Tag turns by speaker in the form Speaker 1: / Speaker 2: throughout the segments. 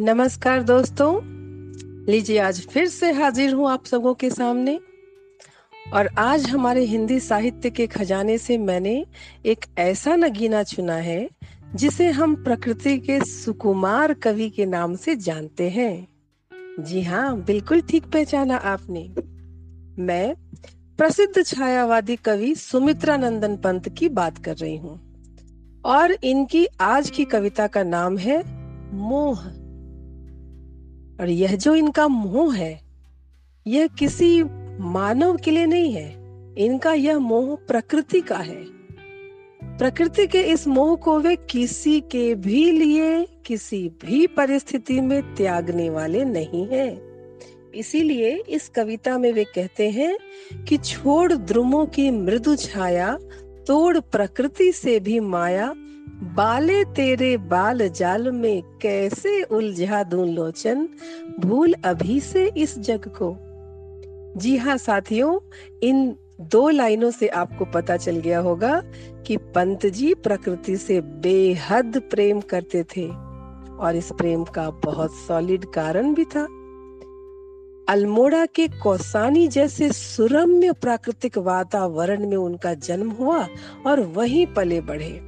Speaker 1: नमस्कार दोस्तों। लीजिए आज फिर से हाजिर हूँ आप सबों के सामने। और आज हमारे हिंदी साहित्य के खजाने से मैंने एक ऐसा नगीना चुना है, जिसे हम प्रकृति के सुकुमार कवि के नाम से जानते हैं। जी हाँ बिल्कुल ठीक पहचाना आपने। मैं प्रसिद्ध छायावादी कवि सुमित्रा नंदन पंत की बात कर रही हूँ। और इनकी आज की कविता का नाम है मोह। और यह जो इनका मोह है, यह किसी मानव के लिए नहीं है इनका यह मोह प्रकृति का है प्रकृति के इस मोह को वे किसी के भी लिए, किसी भी परिस्थिति में त्यागने वाले नहीं हैं। इसीलिए इस कविता में वे कहते हैं कि छोड़ द्रुमों की मृदु छाया, तोड़ प्रकृति से भी माया बाले तेरे बाल जाल में कैसे उलझा दूँ लोचन? भूल अभी से इस जग को। जी हाँ साथियों, इन दो लाइनों से आपको पता चल गया होगा कि पंत जी प्रकृति से बेहद प्रेम करते थे और इस प्रेम का बहुत सॉलिड कारण भी था। अल्मोड़ा के कौसानी जैसे सुरम्य प्राकृतिक वातावरण में उनका जन्म हुआ और वहीं पले बढ़े।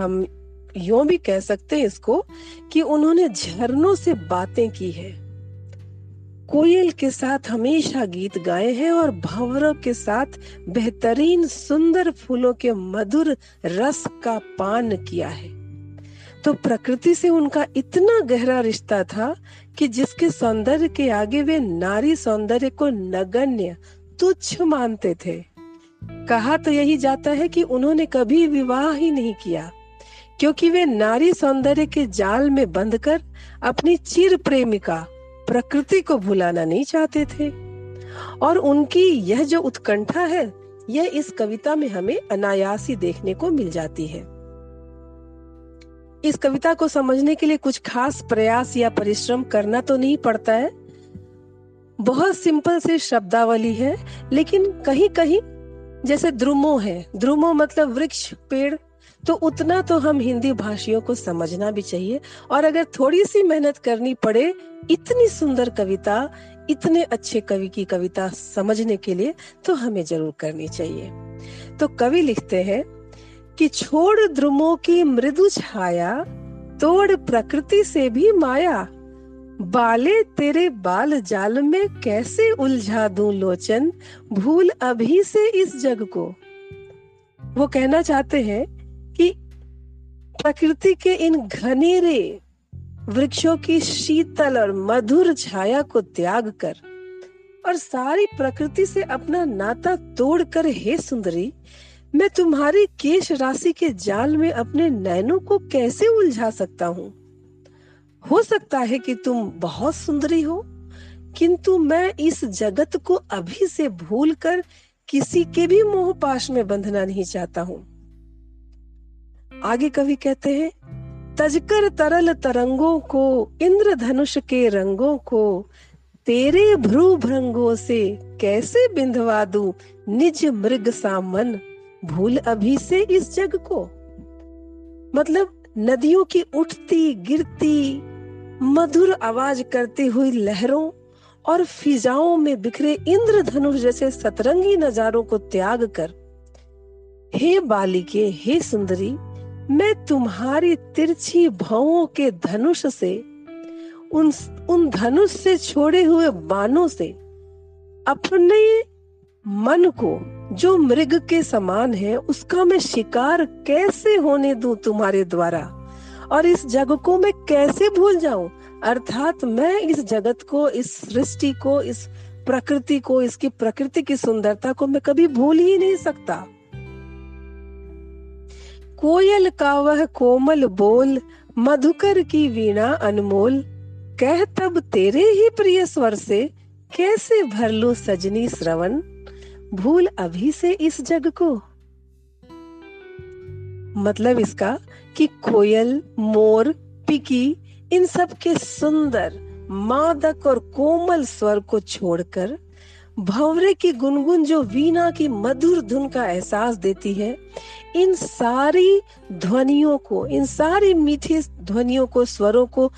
Speaker 1: हम यूँ भी कह सकते हैं इसको कि उन्होंने झरनों से बातें की है। कोयल के साथ हमेशा गीत गाए हैं और भंवरों के साथ बेहतरीन सुंदर फूलों के मधुर रस का पान किया है। तो प्रकृति से उनका इतना गहरा रिश्ता था कि जिसके सौंदर्य के आगे वे नारी सौंदर्य को नगण्य, तुच्छ मानते थे। कहा तो यही जाता है कि उन्होंने कभी विवाह ही नहीं किया। क्योंकि वे नारी सौंदर्य के जाल में बंध कर अपनी चिर प्रेमिका प्रकृति को भुलाना नहीं चाहते थे। और उनकी यह जो उत्कंठा है, यह इस कविता में हमें अनायासी देखने को मिल जाती है। इस कविता को समझने के लिए कुछ खास प्रयास या परिश्रम करना तो नहीं पड़ता है। बहुत सिंपल से शब्दावली है, लेकिन कहीं कहीं जैसे द्रुमो है। द्रुमो मतलब वृक्ष, पेड़ तो उतना तो हम हिंदी भाषियों को समझना भी चाहिए। और अगर थोड़ी सी मेहनत करनी पड़े, इतनी सुंदर कविता, इतने अच्छे कवि की कविता समझने के लिए तो हमें ज़रूर करनी चाहिए। तो कवि लिखते हैं कि छोड़ द्रुमों की मृदु छाया, तोड़ प्रकृति से भी माया। बाले तेरे बाल जाल में कैसे उलझा दूँ लोचन, भूल अभी से इस जग को। वो कहना चाहते हैं प्रकृति के इन घनेरे वृक्षों की शीतल और मधुर छाया को त्याग कर और सारी प्रकृति से अपना नाता तोड़कर, हे सुंदरी, मैं तुम्हारी केश राशि के जाल में अपने नैनों को कैसे उलझा सकता हूँ? हो सकता है कि तुम बहुत सुंदरी हो, किंतु मैं इस जगत को अभी से भूलकर किसी के भी मोह पाश में बंधना नहीं चाहता हूँ। आगे कवि कहते हैं, तजकर तरल तरंगों को, इंद्रधनुष के रंगों को, तेरे भ्रू भ्रंगों से कैसे बिंधवा दू निज मृग सा मन? भूल अभी से इस जग को? मतलब नदियों की उठती, गिरती, मधुर आवाज़ करती हुई लहरों और फिजाओं में बिखरे इंद्रधनुष जैसे सतरंगी नजारों को त्याग कर, हे बालिके, हे सुंदरी मैं तुम्हारी तिरछी भावों के धनुष से, उन उन धनुष से छोड़े हुए बाणों से, अपने मन को, जो मृग के समान है, उसका मैं शिकार कैसे होने दूँ तुम्हारे द्वारा? और इस जग को मैं कैसे भूल जाऊँ? अर्थात मैं इस जगत को, इस सृष्टि को, इस प्रकृति को, इसकी प्रकृति की सुंदरता को मैं कभी भूल ही नहीं सकता। कोयल का वह कोमल बोल, मधुकर की वीणा अनमोल। कह तब तेरे ही प्रिय स्वर से, कैसे भर लू सजनी श्रवण? भूल अभी से इस जग को। मतलब इसका कि कोयल, मोर, पिकी, इन सब के सुंदर, मादक और कोमल स्वर को छोड़कर भवरे की गुनगुन जो वीणा की मधुर धुन का एहसास देती है, इन सारी ध्वनियों को, इन सारी मीठी ध्वनियों को, स्वरों को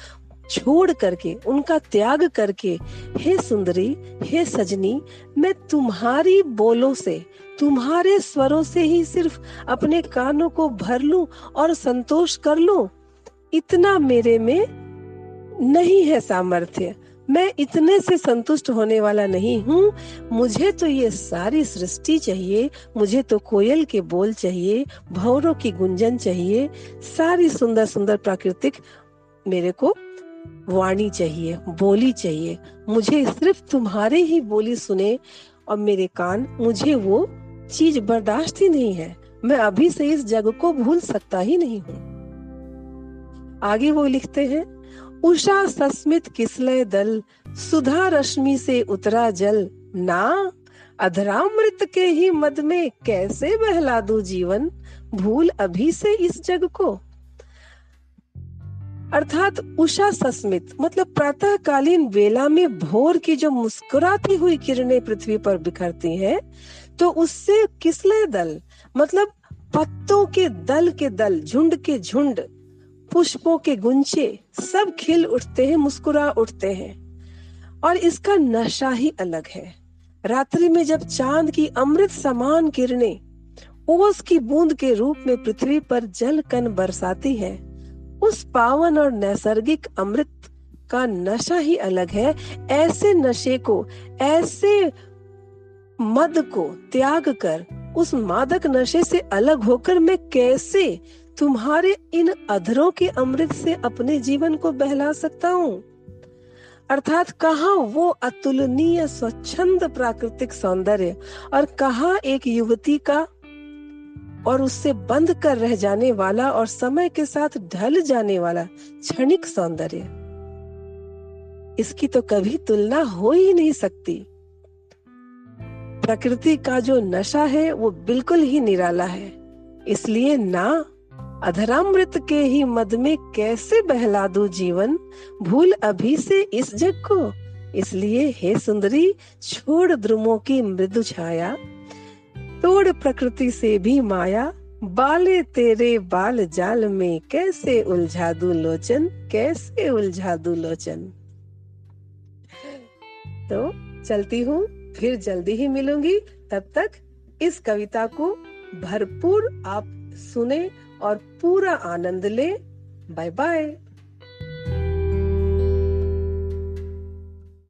Speaker 1: छोड़ करके, उनका त्याग करके, हे सुंदरी, हे सजनी, मैं तुम्हारी बोलों से, तुम्हारे स्वरों से ही सिर्फ़ अपने कानों को भर लूँ और संतोष कर लूँ। इतना मेरे में नहीं है सामर्थ्य। मैं इतने से संतुष्ट होने वाला नहीं हूँ। मुझे तो ये सारी सृष्टि चाहिए, मुझे तो कोयल के बोल चाहिए भौरों की गुंजन चाहिए, सारी सुंदर सुंदर प्राकृतिक मेरे को वाणी चाहिए, बोली चाहिए। मुझे सिर्फ़ तुम्हारे ही बोली सुने और मेरे कान, मुझे वो चीज़ बर्दाश्त ही नहीं है। मैं अभी से इस जग को भूल सकता ही नहीं हूँ। आगे वो लिखते हैं उषा सस्मित किसलय दल? सुधा रश्मि से उतरा जल। ना, अधरामृत के ही मद में कैसे बहला दू जीवन? भूल अभी से इस जग को। अर्थात उषा सस्मित मतलब प्रातःकालीन वेला में भोर की जो मुस्कुराती हुई किरणें पृथ्वी पर बिखरती हैं तो उससे किसले दल? मतलब पत्तों के दल के दल, झुंड के झुंड। पुष्पों के गुंचे सब खिल उठते हैं, मुस्कुरा उठते हैं। और इसका नशा ही अलग है। रात्रि में जब चाँद की अमृत समान किरणें ओस की बूंद के रूप में पृथ्वी पर जल कन बरसाती है, उस पावन और नैसर्गिक अमृत का नशा ही अलग है। ऐसे नशे को, ऐसे मद को त्याग कर, उस मादक नशे से अलग होकर मैं कैसे तुम्हारे इन अधरों के अमृत से अपने जीवन को बहला सकता हूँ। अर्थात कहा वो अतुलनीय, स्वच्छंद प्राकृतिक सौंदर्य और कहा एक युवती का और उससे बंद कर रह जाने वाला और समय के साथ ढल जाने वाला क्षणिक सौंदर्य। इसकी तो कभी तुलना हो ही नहीं सकती। प्रकृति का जो नशा है, वो बिल्कुल ही निराला है। इसलिए ना अधरामृत के ही मद में कैसे बहला दू जीवन? भूल अभी से इस जग को। इसलिए हे सुंदरी, छोड़ द्रुमों की मृदु छाया। तोड़ प्रकृति से भी माया। बाले तेरे बाल जाल में कैसे उलझा दू लोचन? कैसे उलझा दू लोचन? तो चलती हूँ, फिर जल्दी ही मिलूँगी। तब तक इस कविता को भरपूर आप सुने और पूरा आनंद ले। Bye bye